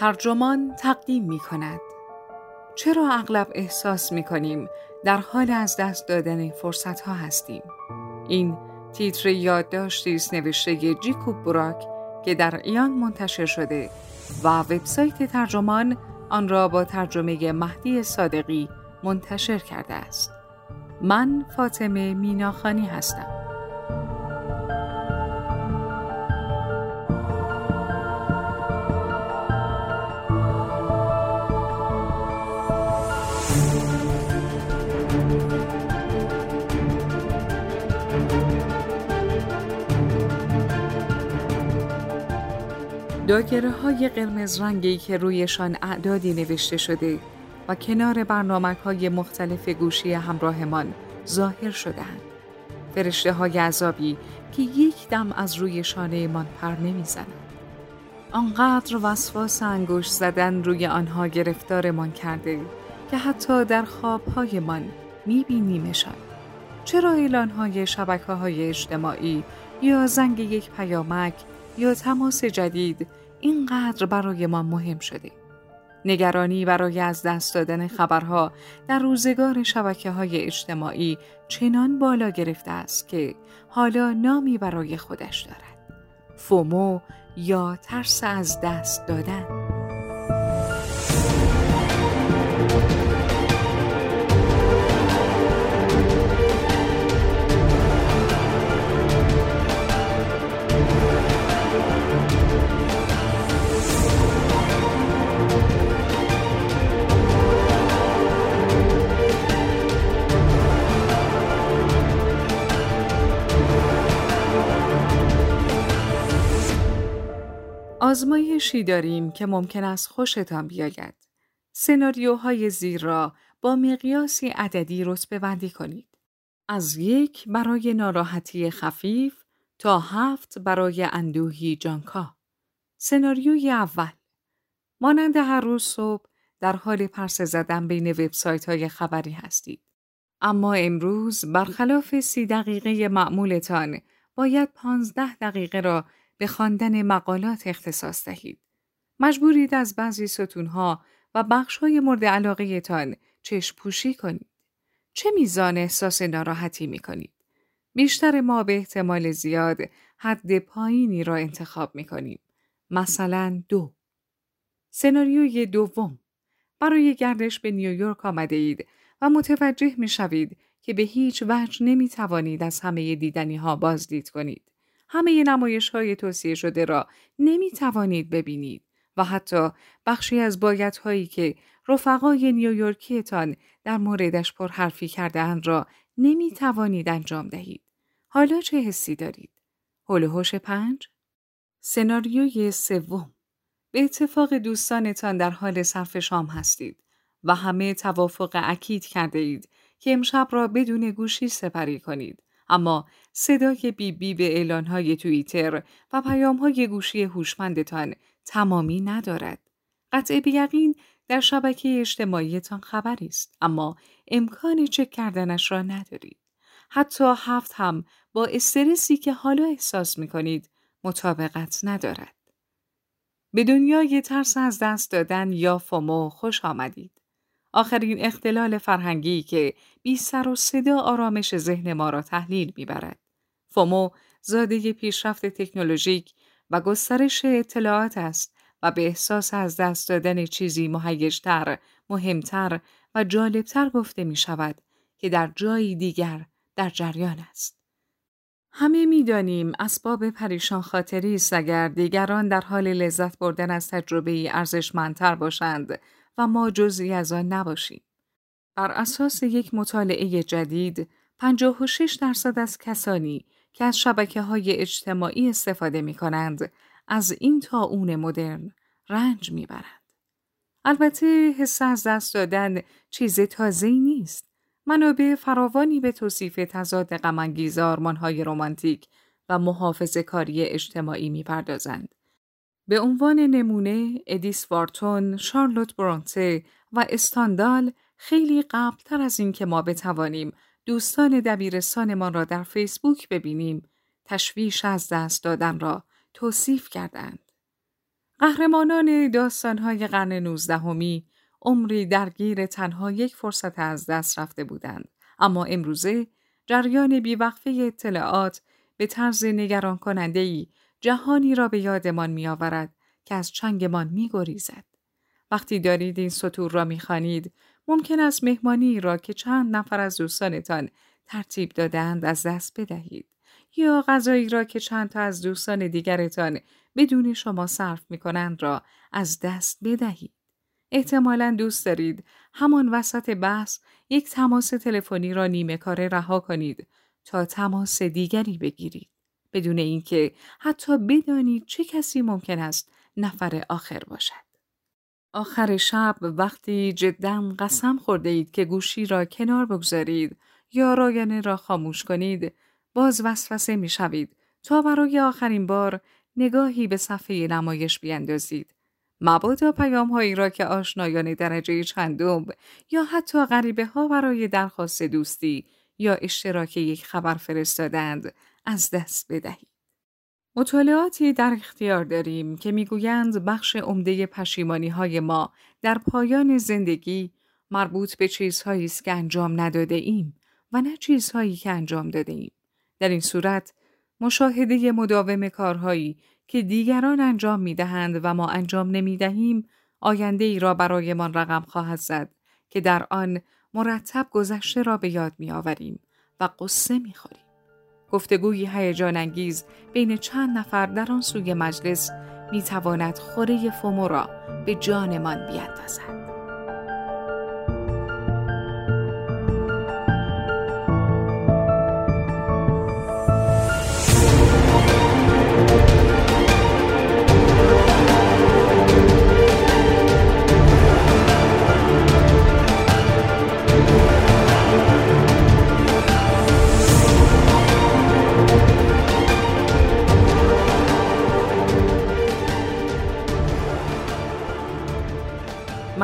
ترجمان تقدیم می کند. چرا اغلب احساس می کنیم در حال از دست دادن فرصت ها هستیم؟ این تیتر یادداشتی است نوشته جیکوب براک که در ایان منتشر شده و وبسایت ترجمان آن را با ترجمه مهدی صادقی منتشر کرده است. من فاطمه میناخانی هستم. داگره های قرمز رنگی که رویشان اعدادی نوشته شده و کنار برنامه های مختلف گوشی همراهمان ظاهر شدهاند. فرشته های عذابی که یک دم از روی شانه من پر نمی‌زنند. آنقدر وسواس انگوش زدن روی آنها گرفتارمان کرده که حتی در خوابهایمان میبینیمشان. چرا های شبکه های اجتماعی یا زنگ یک پیامک یا تماس جدید اینقدر برای ما مهم شده. نگرانی برای از دست دادن خبرها در روزگار شبکه های اجتماعی چنان بالا گرفته است که حالا نامی برای خودش دارد. فومو یا ترس از دست دادن. آزمایشی داریم که ممکن است خوشتان بیاید. سناریوهای زیر را با مقیاسی عددی رتبه بندی کنید. از یک برای ناراحتی خفیف تا هفت برای اندوهی جانکا. سناریوی اول مانند هر روز صبح در حال پرس زدن بین وبسایت های خبری هستید. اما امروز برخلاف سی دقیقه معمولتان باید پانزده دقیقه را به خواندن مقالات اختصاص دهید. مجبورید از بعضی ستونها و بخشهای مورد علاقه تان چشم پوشی کنید. چه میزان احساس ناراحتی می کنید؟ بیشتر ما به احتمال زیاد حد پایینی را انتخاب می کنیم. مثلا دو. سناریوی دوم. برای گردش به نیویورک آمده اید و متوجه می شوید که به هیچ وجه نمی توانید از همه دیدنی ها بازدید کنید. همه نمایش های توصیه شده را نمی توانید ببینید و حتی بخشی از باید هایی که رفقای نیویورکیتان در موردش پر حرفی کرده را نمی توانید انجام دهید. حالا چه حسی دارید؟ هلوهوش پنج؟ سناریوی سوم به اتفاق دوستانتان در حال صرف شام هستید و همه توافق اکید کرده اید که امشب را بدون گوشی سپری کنید اما صدای بی بی به اعلانهای توییتر و پیامهای گوشی هوشمندتان تمامی ندارد. قطع بیقین در شبکه اجتماعیتان خبری است اما امکان چک کردنش را ندارید. حتی هفت هم با استرسی که حالا احساس می کنید مطابقت ندارد. به دنیای ترس از دست دادن یا فومو خوش آمدید. آخرین اختلال فرهنگی که بی سر و صدا آرامش ذهن ما را تحلیل می‌برد. فومو زاده پیشرفت تکنولوژیک و گسترش اطلاعات است و به احساس از دست دادن چیزی مهیجتر، مهمتر و جالبتر گفته می شود که در جایی دیگر در جریان است. همه می‌دانیم اسباب پریشان خاطری است اگر دیگران در حال لذت بردن از تجربه ارزشمندتر باشند و ما جزی از آن نباشیم. بر اساس یک مطالعه جدید، 56 درصد از کسانی که از شبکه های اجتماعی استفاده می کنند، از این تا اون مدرن رنج می برند. البته حس از دست دادن چیز تازه‌ای نیست. منابع فراوانی به توصیف تضاد غمانگیز آرمانهای رمانتیک و محافظ کاری اجتماعی می پردازند. به عنوان نمونه ادیس وارتون، شارلوت برونته و استاندال خیلی قبلتر از اینکه ما بتوانیم دوستان دبیرستانمان را در فیسبوک ببینیم تشویش از دست دادن را توصیف کردند. قهرمانان داستانهای قرن نوزدهمی عمری درگیر تنها یک فرصت از دست رفته بودند اما امروزه جریان بیوقفه اطلاعات به طرز نگران کننده جهانی را به یادمان می آورد که از چنگمان می گریزد. وقتی دارید این سطور را می خانید، ممکن است مهمانی را که چند نفر از دوستانتان ترتیب دادند از دست بدهید. یا غذایی را که چند تا از دوستان دیگرتان بدون شما صرف می کنند را از دست بدهید. احتمالا دوست دارید همان وسط بحث یک تماس تلفنی را نیمه کاره رها کنید تا تماس دیگری بگیرید. بدون اینکه حتی بدانید چه کسی ممکن است نفر آخر باشد. آخر شب وقتی جدا قسم خورده اید که گوشی را کنار بگذارید یا رایانه را خاموش کنید باز وسوسه می شوید تا برای آخرین بار نگاهی به صفحه نمایش بیندازید. مبادا پیام هایی را که آشنایان درجه چندم یا حتی غریبه ها برای درخواست دوستی یا اشتراک یک خبر فرستادند از دست بدهید. مطالعاتی در اختیار داریم که می‌گویند بخش عمده پشیمانی های ما در پایان زندگی مربوط به چیزهایی است که انجام نداده ایم و نه چیزهایی که انجام داده ایم. در این صورت مشاهده مداوم کارهایی که دیگران انجام می دهند و ما انجام نمی دهیم آینده ای را برایمان رقم خواهد زد که در آن مرتب گذشته را به یاد می آوریم و قصه می خوریم. گفتگوی هیجان انگیز بین چند نفر در آن سوی مجلس می تواند خوره فومو را به جانمان بیاندازد.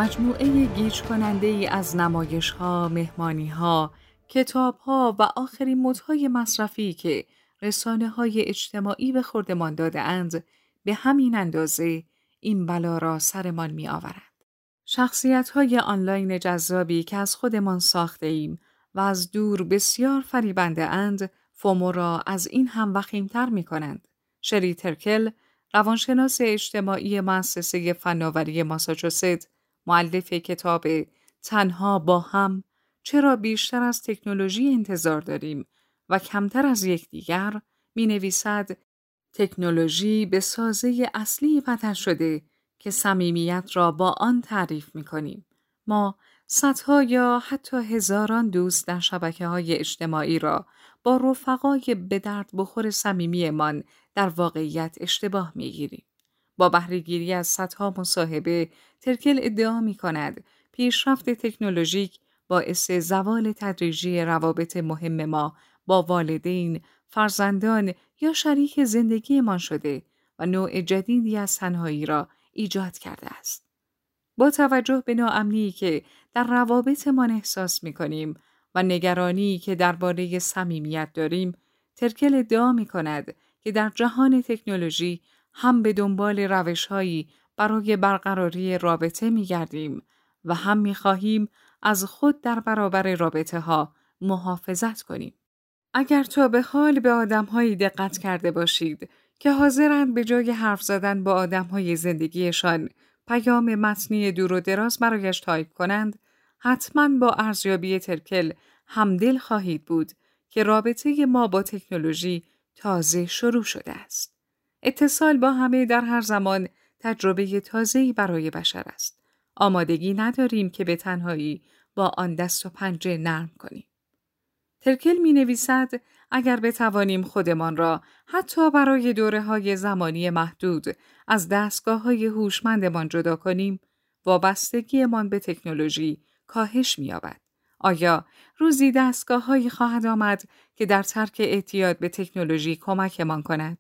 مجموعه گیج کننده ای از نمایش ها، مهمانی ها، کتاب ها و آخرین مدهای مصرفی که رسانه های اجتماعی به خوردمان داده اند به همین اندازه این بلا را سرمان می آورد. شخصیت های آنلاین جذابی که از خودمان ساخته ایم و از دور بسیار فریبنده اند FOMO را از این هم وخیمتر می کنند. شری ترکل روانشناس اجتماعی مؤسسه فناوری ماساچوست معلف کتاب تنها با هم چرا بیشتر از تکنولوژی انتظار داریم و کمتر از یکدیگر می نویسد تکنولوژی به سازه اصلی بدل شده که صمیمیت را با آن تعریف می کنیم. ما صدها یا حتی هزاران دوست در شبکه های اجتماعی را با رفقای به درد بخور صمیمیمان در واقعیت اشتباه می گیریم. با بهرهگیری از صدها مصاحبه ترکل ادعا می کند پیشرفت تکنولوژیک باعث زوال تدریجی روابط مهم ما با والدین، فرزندان یا شریک زندگیمان شده و نوع جدیدی از تنهایی را ایجاد کرده است. با توجه به ناامنی که در روابطمان احساس می کنیم و نگرانی که درباره صمیمیت داریم، ترکل ادعا می کند که در جهان تکنولوژی هم به دنبال روشهایی برای برقراری رابطه می گردیم و هم می خواهیم از خود در برابر رابطه ها محافظت کنیم. اگر تا به حال به آدمهایی دقت کرده باشید که حاضرند به جای حرف زدن با آدمهای زندگیشان پیام متنی دور و دراز برایش تایپ کنند، حتما با ارزیابی ترکل همدل خواهید بود که رابطه ما با تکنولوژی تازه شروع شده است. اتصال با همه در هر زمان تجربه تازه‌ای برای بشر است. آمادگی نداریم که به تنهایی با آن دست و پنجه نرم کنیم. ترکل می نویسد اگر بتوانیم خودمان را حتی برای دوره های زمانی محدود از دستگاه های هوشمندمان جدا کنیم وابستگیمان به تکنولوژی کاهش می‌یابد. آیا روزی دستگاه هایی خواهد آمد که در ترک اعتیاد به تکنولوژی کمکمان کند؟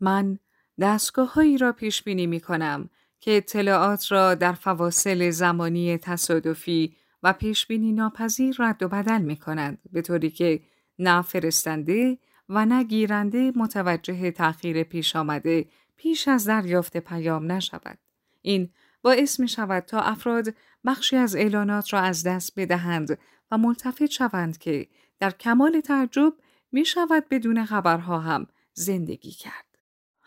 من دستگاه هایی را پیش بینی می کنم که اطلاعات را در فواصل زمانی تصادفی و پیش بینی ناپذیر رد و بدل می کنند به طوری که نه فرستنده و نه گیرنده متوجه تأخیر پیش آمده پیش از دریافت پیام نشود. این باعث می شود تا افراد بخشی از اعلانات را از دست بدهند و ملتفت شوند که در کمال تعجب می شود بدون خبرها هم زندگی کرد.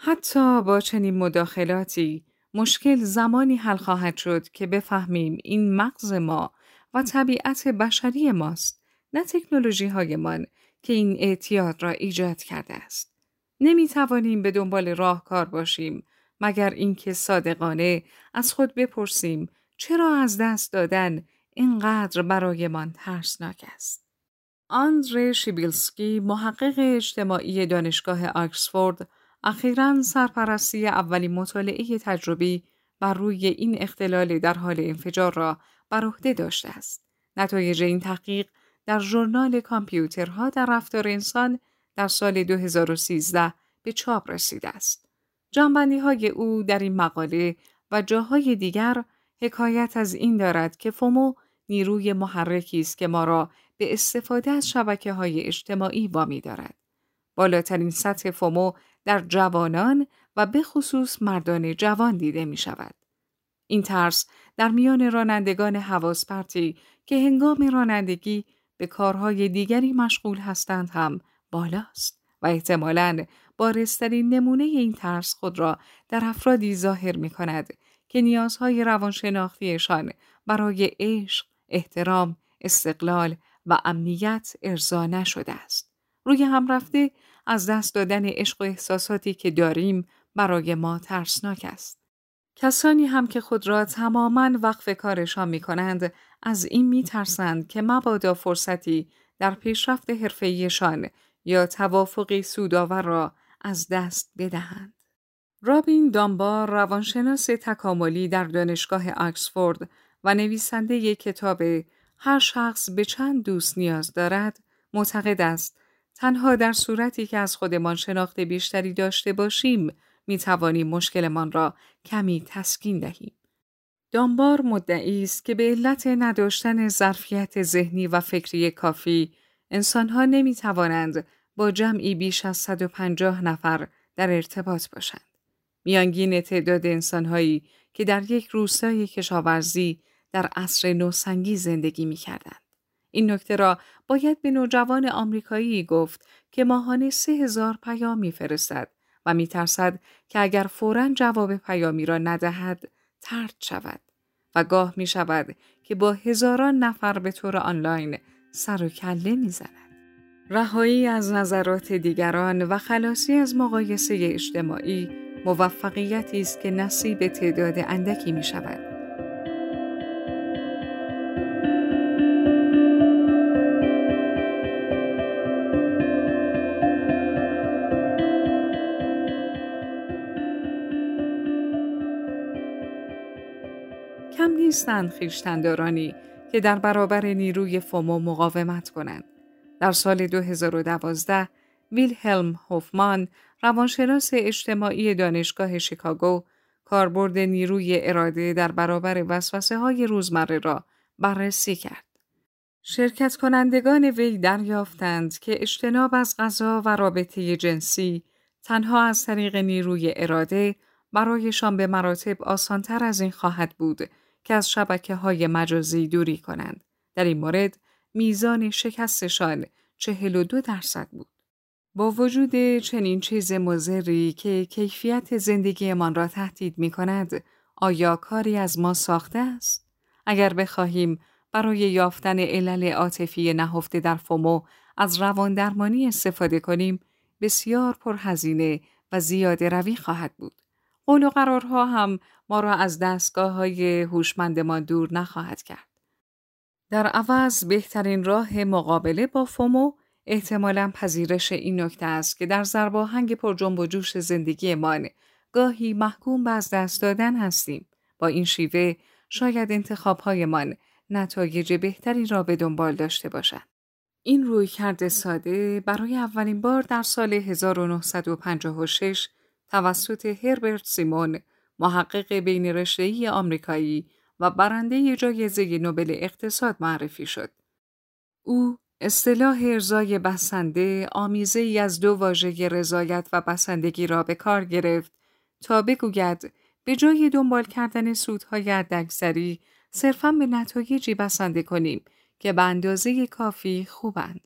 حتی با چنین مداخلاتی مشکل زمانی حل خواهد شد که بفهمیم این مغز ما و طبیعت بشری ماست نه تکنولوژی هایمان که این اعتیاد را ایجاد کرده است. نمی توانیم به دنبال راهکار باشیم مگر اینکه صادقانه از خود بپرسیم چرا از دست دادن اینقدر برایمان ترسناک است. آندره شیبیلسکی محقق اجتماعی دانشگاه آکسفورد اخیرا سرپرستی اولین مطالعه تجربی بر روی این اختلال در حال انفجار را بر عهده داشته است. نتایج این تحقیق در ژورنال کامپیوترها در رفتار انسان در سال 2013 به چاپ رسیده است. جنبندی های او در این مقاله و جاهای دیگر حکایت از این دارد که فومو نیروی محرکی است که ما را به استفاده از شبکه های اجتماعی وامی دارد. بالاترین سطح فومو در جوانان و به خصوص مردان جوان دیده می شود. این ترس در میان رانندگان حواس که هنگام رانندگی به کارهای دیگری مشغول هستند هم بالاست و احتمالاً بارسترین نمونه این ترس خود را در افرادی ظاهر می کند که نیازهای روانشناختیشان برای عشق، احترام، استقلال و امنیت ارضا نشده است. روی هم رفته از دست دادن عشق و احساساتی که داریم برای ما ترسناک است. کسانی هم که خود را تماما وقف کارشان می کنند از این می ترسند که مبادا فرصتی در پیشرفت حرفه‌ایشان یا توافقی سودآور را از دست بدهند. رابین دامبار روانشناس تکاملی در دانشگاه آکسفورد و نویسنده کتاب هر شخص به چند دوست نیاز دارد معتقد است تنها در صورتی که از خودمان شناخت بیشتری داشته باشیم می توانیم مشکلمان را کمی تسکین دهیم. دامبار مدعی است که به علت نداشتن ظرفیت ذهنی و فکری کافی انسانها نمی توانند با جمعی بیش از 150 نفر در ارتباط باشند. میانگین تعداد انسانهایی که در یک روستای کشاورزی در عصر نوسنگی زندگی می کردند. این نکته را باید به نوجوان آمریکایی گفت که ماهانه سه هزار پیام میفرستد و میترسد که اگر فورا جواب پیامی را ندهد ترد شود و گاه می شود که با هزاران نفر به طور آنلاین سر و کله می‌زند. رهایی از نظرات دیگران و خلاصی از مقایسه اجتماعی موفقیتی است که نصیب تعداد اندکی می شود. نیستند خیشتندارانی که در برابر نیروی فومو مقاومت کنند. در سال 2012 ویلهلم هوفمان روانشناس اجتماعی دانشگاه شیکاگو کاربرد نیروی اراده در برابر وسوسه های روزمره را بررسی کرد. شرکت کنندگان وی دریافتند که اجتناب از غذا و رابطه جنسی تنها از طریق نیروی اراده برایشان به مراتب آسانتر از این خواهد بود که از شبکه های مجازی دوری کنند. در این مورد میزان شکستشان 42 درصد بود. با وجود چنین چیز مزری که کیفیت زندگیمان را تهدید می کند، آیا کاری از ما ساخته است؟ اگر بخواهیم برای یافتن علل عاطفی نهفته در فومو از روان درمانی استفاده کنیم، بسیار پرهزینه و زیاده روی خواهد بود. قول و قرارها هم ما را از دستگاه های هوشمندمان دور نخواهد کرد. در عوض بهترین راه مقابله با فومو احتمالا پذیرش این نکته است که در زرباهنگ پر جنب و جوش زندگیمان گاهی محکوم به از دست دادن هستیم. با این شیوه شاید انتخابهایمان نتایج بهتری را به دنبال داشته باشد. این روی کرده ساده برای اولین بار در سال 1956 توسط هربرت سیمون محقق بین رشته‌ای آمریکایی و برنده جایزه نوبل اقتصاد معرفی شد. او اصطلاح ارزای بسنده آمیزه ای از دو واژه رضایت و بسندگی را به کار گرفت تا بگوید به جای دنبال کردن سودهای حداکثری صرفا به نتایجی بسنده کنیم که به اندازه کافی خوبند.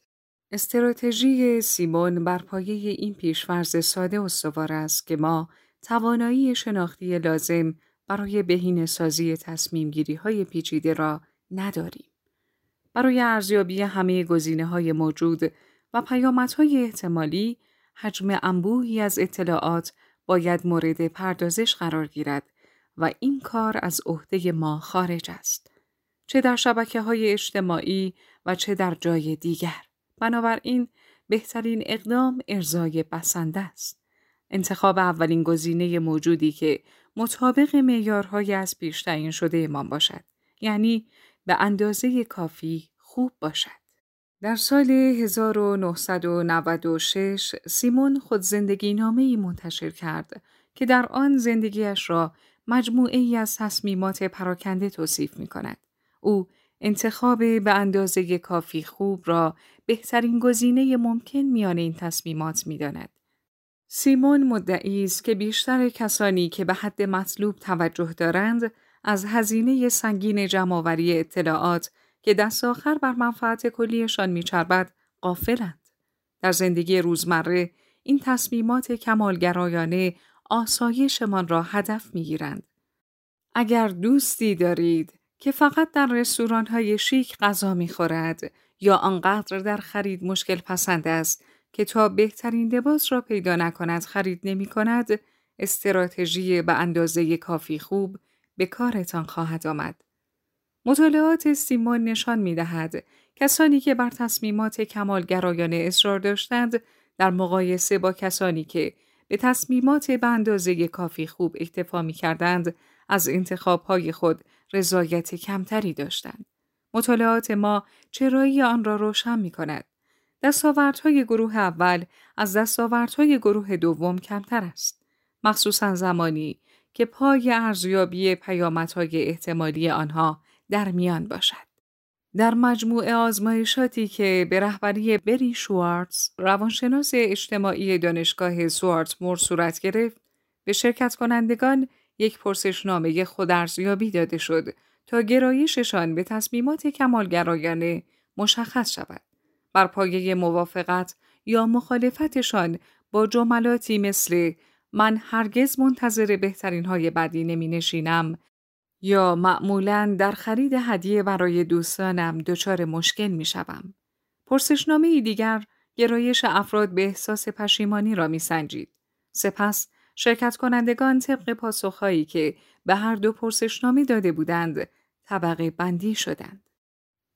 استراتژی سیمون بر پایه این پیشورز ساده استوار است که ما توانایی شناختی لازم برای بهین سازی تصمیم گیری های پیچیده را نداریم. برای ارزیابی همه گزینه های موجود و پیامدهای احتمالی حجم انبوهی از اطلاعات باید مورد پردازش قرار گیرد و این کار از عهده ما خارج است. چه در شبکه های اجتماعی و چه در جای دیگر. بنابراین بهترین اقدام ارزای بسنده است. انتخاب اولین گزینه موجودی که مطابق معیارهای از پیش تعیین شده ایمان باشد. یعنی به اندازه کافی خوب باشد. در سال 1996 سیمون خود زندگی نامه ای منتشر کرد که در آن زندگیش را مجموعه ای از تصمیمات پراکنده توصیف می کند. او انتخاب به اندازه کافی خوب را بهترین گزینه ممکن میان این تصمیمات می داند. سیمون مدعی است که بیشتر کسانی که به حد مطلوب توجه دارند از هزینه سنگین جمعآوری اطلاعات که دست آخر بر منفعت کلیشان میچربد قافلند. در زندگی روزمره این تصمیمات کمالگرایانه آسایشمان را هدف می‌گیرند. اگر دوستی دارید که فقط در رستوران های شیک غذا می‌خورد یا آنقدر در خرید مشکل پسند است که تا بهترین لباس را پیدا نکند خرید نمی کند، استراتژی به اندازه کافی خوب به کارتان خواهد آمد. مطالعات سیمون نشان می دهد کسانی که بر تصمیمات کمالگرایانه اصرار داشتند در مقایسه با کسانی که به تصمیمات به اندازه کافی خوب اکتفا می کردند از انتخابهای خود رضایت کمتری داشتند. مطالعات ما چرایی آن را روشن می کند. دستاوردهای گروه اول از دستاوردهای گروه دوم کمتر است. مخصوصا زمانی که پای ارزیابی پیامدهای احتمالی آنها در میان باشد. در مجموعه آزمایشاتی که به رهبری بری شوارتز روانشناس اجتماعی دانشگاه سوارت مور صورت گرفت به شرکت کنندگان یک پرسشنامه خودارزیابی داده شد تا گرایششان به تصمیمات کمالگرایانه مشخص شود. بر پایه موافقت یا مخالفتشان با جملاتی مثل من هرگز منتظر بهترین های بدی نمی نشینم یا معمولا در خرید هدیه برای دوستانم دچار مشکل می شوم. پرسشنامه دیگر گرایش افراد به احساس پشیمانی را می سنجید. سپس شرکت کنندگان طبق پاسخهایی که به هر دو پرسشنامه داده بودند طبقه بندی شدند.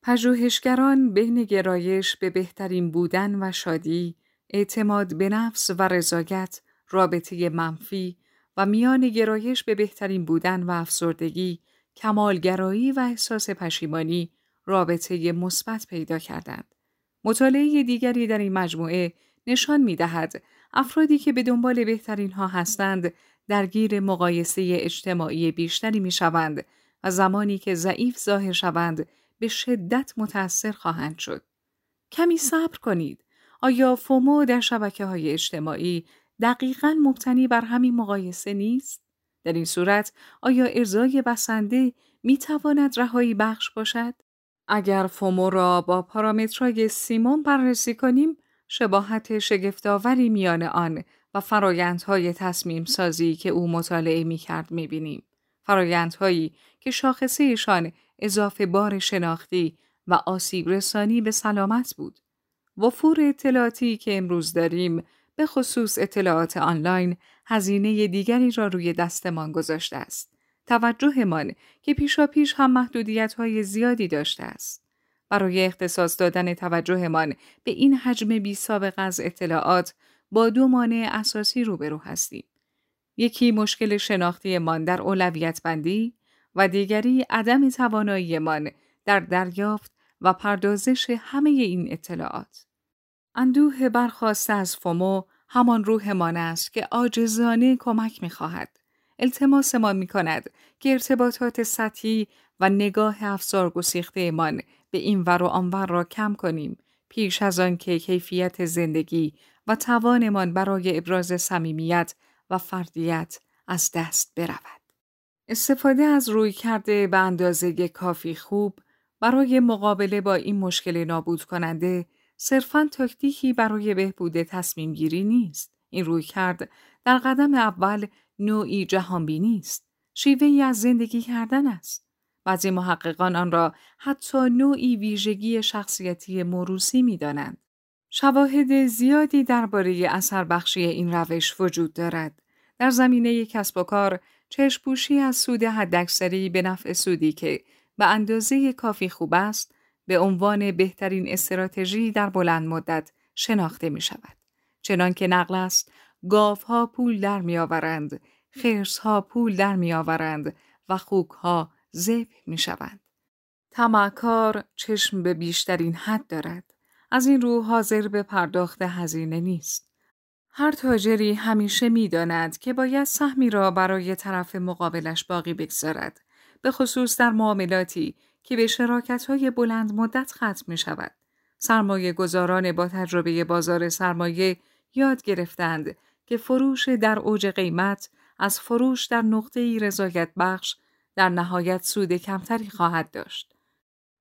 پژوهشگران بین گرایش به بهترین بودن و شادی، اعتماد به نفس و رضایت، رابطه منفی و میان گرایش به بهترین بودن و افسردگی، کمالگرایی و احساس پشیمانی رابطه مثبت پیدا کردند. مطالعه دیگری در این مجموعه نشان می دهد افرادی که به دنبال بهترین ها هستند درگیر مقایسه اجتماعی بیشتری می شوند و زمانی که ضعیف ظاهر شوند به شدت متأثر خواهند شد. کمی صبر کنید. آیا فومو در شبکه های اجتماعی دقیقا مبتنی بر همین مقایسه نیست؟ در این صورت آیا ارزای بسنده می تواند رهایی بخش باشد؟ اگر فومو را با پارامترهای سیمون بررسی کنیم، شباهت شگفتآوری میان آن و فرایندهای تصمیم سازی که او مطالعه می کرد می بینیم. فرایندهایی که شاخصهشان اضافه بار شناختی و آسیب رسانی به سلامت بود. وفور اطلاعاتی که امروز داریم به خصوص اطلاعات آنلاین هزینه دیگری را روی دستمان گذاشته است. توجهمان که پیشا پیش هم محدودیت های زیادی داشته است. برای اختصاص دادن توجهمان به این حجم بی سابق از اطلاعات با دو مانع اساسی روبرو هستیم. یکی مشکل شناختیمان در اولویت بندی و دیگری عدم تواناییمان در دریافت و پردازش همه این اطلاعات. اندوه برخواسته از فومو همان روحمان است که آجزانه کمک می خواهد. التماسمان می کند که ارتباطات سطحی و نگاه افزار گسیخته به این ور و آنور را کم کنیم پیش از آن که کیفیت زندگی و توانمان برای ابراز صمیمیت و فردیت از دست برود. استفاده از روی کرده به اندازه کافی خوب برای مقابله با این مشکل نابود کننده صرفاً تاکتیکی برای بهبود تصمیم گیری نیست. این روی کرد در قدم اول نوعی جهانبینی است. شیوه ای از زندگی کردن است. بعضی محققان آن را حتی نوعی ویژگی شخصیتی موروسی می دانند. شواهد زیادی درباره اثر بخشی این روش وجود دارد. در زمینه کسب و کار، چشپوشی از سود حداکثری به نفع سودی که به اندازه کافی خوب است، به عنوان بهترین استراتژی در بلند مدت شناخته می شود. چنان که نقل است، ها پول در می آورند، ها پول در می آورند و ها زب می شوند. تمکار چشم به بیشترین حد دارد. از این رو حاضر به پرداخت هزینه نیست. هر تاجری همیشه می‌داند که باید سهمی را برای طرف مقابلش باقی بگذارد به خصوص در معاملاتی که به شراکت های بلند مدت ختم می شود. سرمایه گذاران با تجربه بازار سرمایه یاد گرفتند که فروش در اوج قیمت از فروش در نقطه ای رضایت بخش در نهایت سود کمتری خواهد داشت.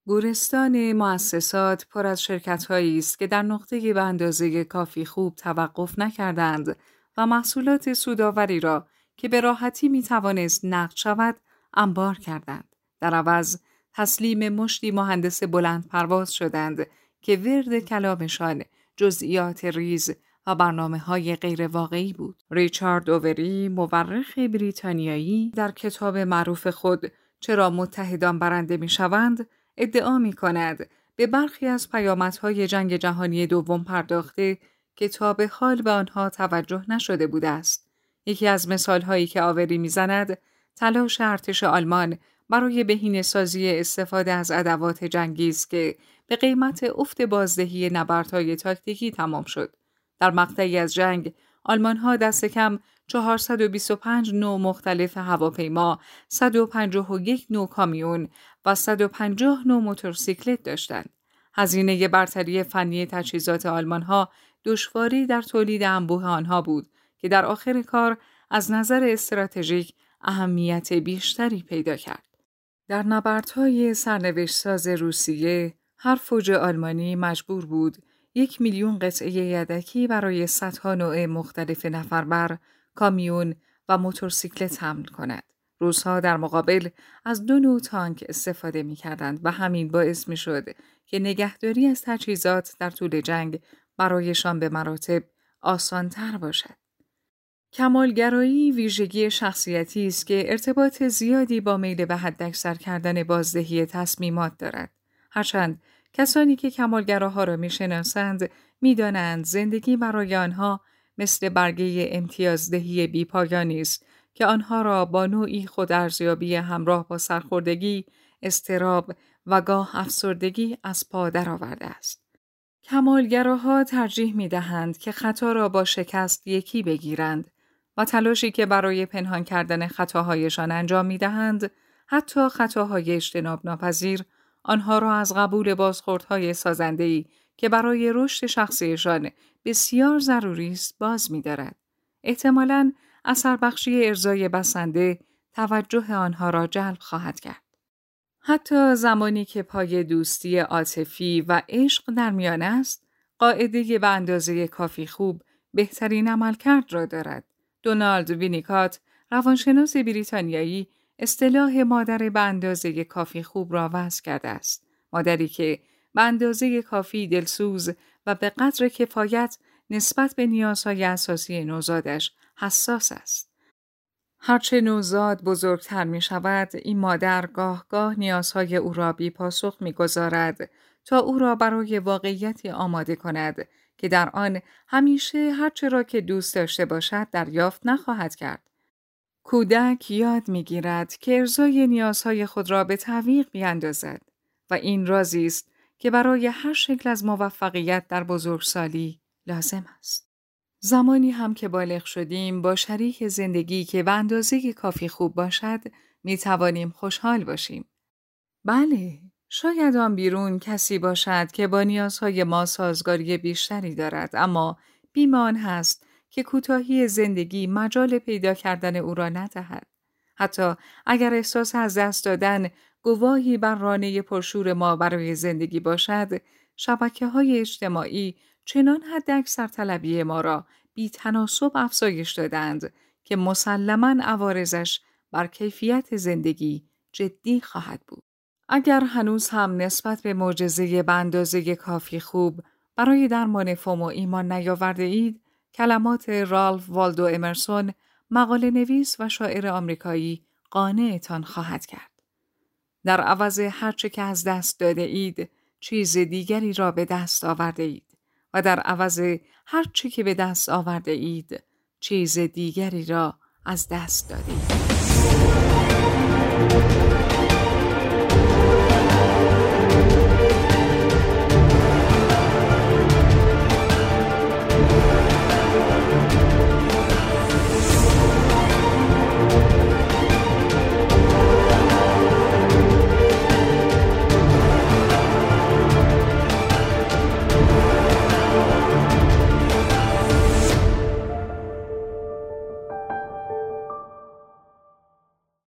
گورستان مؤسسات پر از شرکت است که در نقطه به اندازه کافی خوب توقف نکردند و محصولات سوداوری را که به راحتی می توانست نقد شود انبار کردند. در عوض تسلیم مشتی مهندس بلند پرواز شدند که ورد کلامشان جزئیات ریز و برنامه های غیر واقعی بود. ریچارد اووری مورخ بریتانیایی در کتاب معروف خود چرا متحدان برنده می شوند ادعا می کند به برخی از پیامدهای جنگ جهانی دوم پرداخته که تا به حال به آنها توجه نشده بوده است. یکی از مثالهایی که آوری می‌زند تلاش ارتش آلمان برای بهینه سازی استفاده از ادوات جنگی است که به قیمت افت بازدهی نبردهای تاکتیکی تمام شد. در مقطعی از جنگ آلمان ها دست کم 425 نوع مختلف هواپیما، 151 نوع کامیون و 150 نوع موتورسیکلت داشتند. هزینه برتری فنی تجهیزات آلمان ها دشواری در تولید انبوه آنها بود که در آخر کار از نظر استراتژیک اهمیت بیشتری پیدا کرد. در نبردهای سرنوشت ساز روسیه هر فوج آلمانی مجبور بود یک میلیون قطعه یدکی برای صدها نوع مختلف نفربر، کامیون و موتورسیکلت حمل کند. روزها در مقابل از دو نوع تانک استفاده می کردند و همین باعث می شد که نگهداری از تجهیزات در طول جنگ برایشان به مراتب آسانتر باشد. کمالگرایی ویژگی شخصیتی است که ارتباط زیادی با میل به حداکثر کردن بازدهی تصمیمات دارد. هرچند کسانی که کمالگراها را می‌شناسند می‌دانند زندگی برای آنها مثل برگه امتیازدهی بیپایانی است که آنها را با نوعی خودارزیابی همراه با سرخوردگی، استراب و گاه افسردگی از پا درآورده است. کمالگراها ترجیح می دهند که خطا را با شکست یکی بگیرند و تلاشی که برای پنهان کردن خطاهایشان انجام می دهند حتی خطاهای اجتناب ناپذیر آنها را از قبول بازخوردهای سازندهی که برای رشد شخصیشان بسیار ضروری است باز می‌دارد. احتمالاً اثر بخشی ارزای بسنده توجه آنها را جلب خواهد کرد. حتی زمانی که پای دوستی عاطفی و عشق در میان است، قاعده به اندازه کافی خوب بهترین عملکرد را دارد. دونالد وینیکات، روانشناس بریتانیایی، اصطلاح مادر به اندازه کافی خوب را وضع کرده است. مادری که به اندازه کافی دلسوز و به قدر کفایت نسبت به نیازهای اساسی نوزادش حساس است. هرچه نوزاد بزرگتر می شود، این مادر گاه گاه نیازهای او را بی پاسخ می گذارد تا او را برای واقعیتی آماده کند که در آن همیشه هرچه را که دوست داشته باشد دریافت نخواهد کرد. کودک یاد می‌گیرد که ارزای نیازهای خود را به تعویق بیاندازد و این رازی است که برای هر شکل از موفقیت در بزرگسالی لازم است. زمانی هم که بالغ شدیم با شریک زندگی که به اندازه کافی خوب باشد می توانیم خوشحال باشیم. بله، شاید آن بیرون کسی باشد که با نیازهای ما سازگاری بیشتری دارد اما بیمان هست که کوتاهی زندگی مجال پیدا کردن او را ندهد. حتی اگر احساس از دست دادن گواهی بر رانه پرشور ما برای زندگی باشد، شبکه های اجتماعی چنان حد اکثر طلبی ما را بی تناسب افزایش دادند که مسلما عوارزش بر کیفیت زندگی جدی خواهد بود. اگر هنوز هم نسبت به معجزه به کافی خوب برای درمان فومو ایمان نیاورده اید، کلمات رالف والدو امرسون مقاله نویس و شاعر آمریکایی قانعتان خواهد کرد. در عوض هرچه که از دست داده اید، چیز دیگری را به دست آورده اید و در عوض هرچه که به دست آورده اید، چیز دیگری را از دست دادید.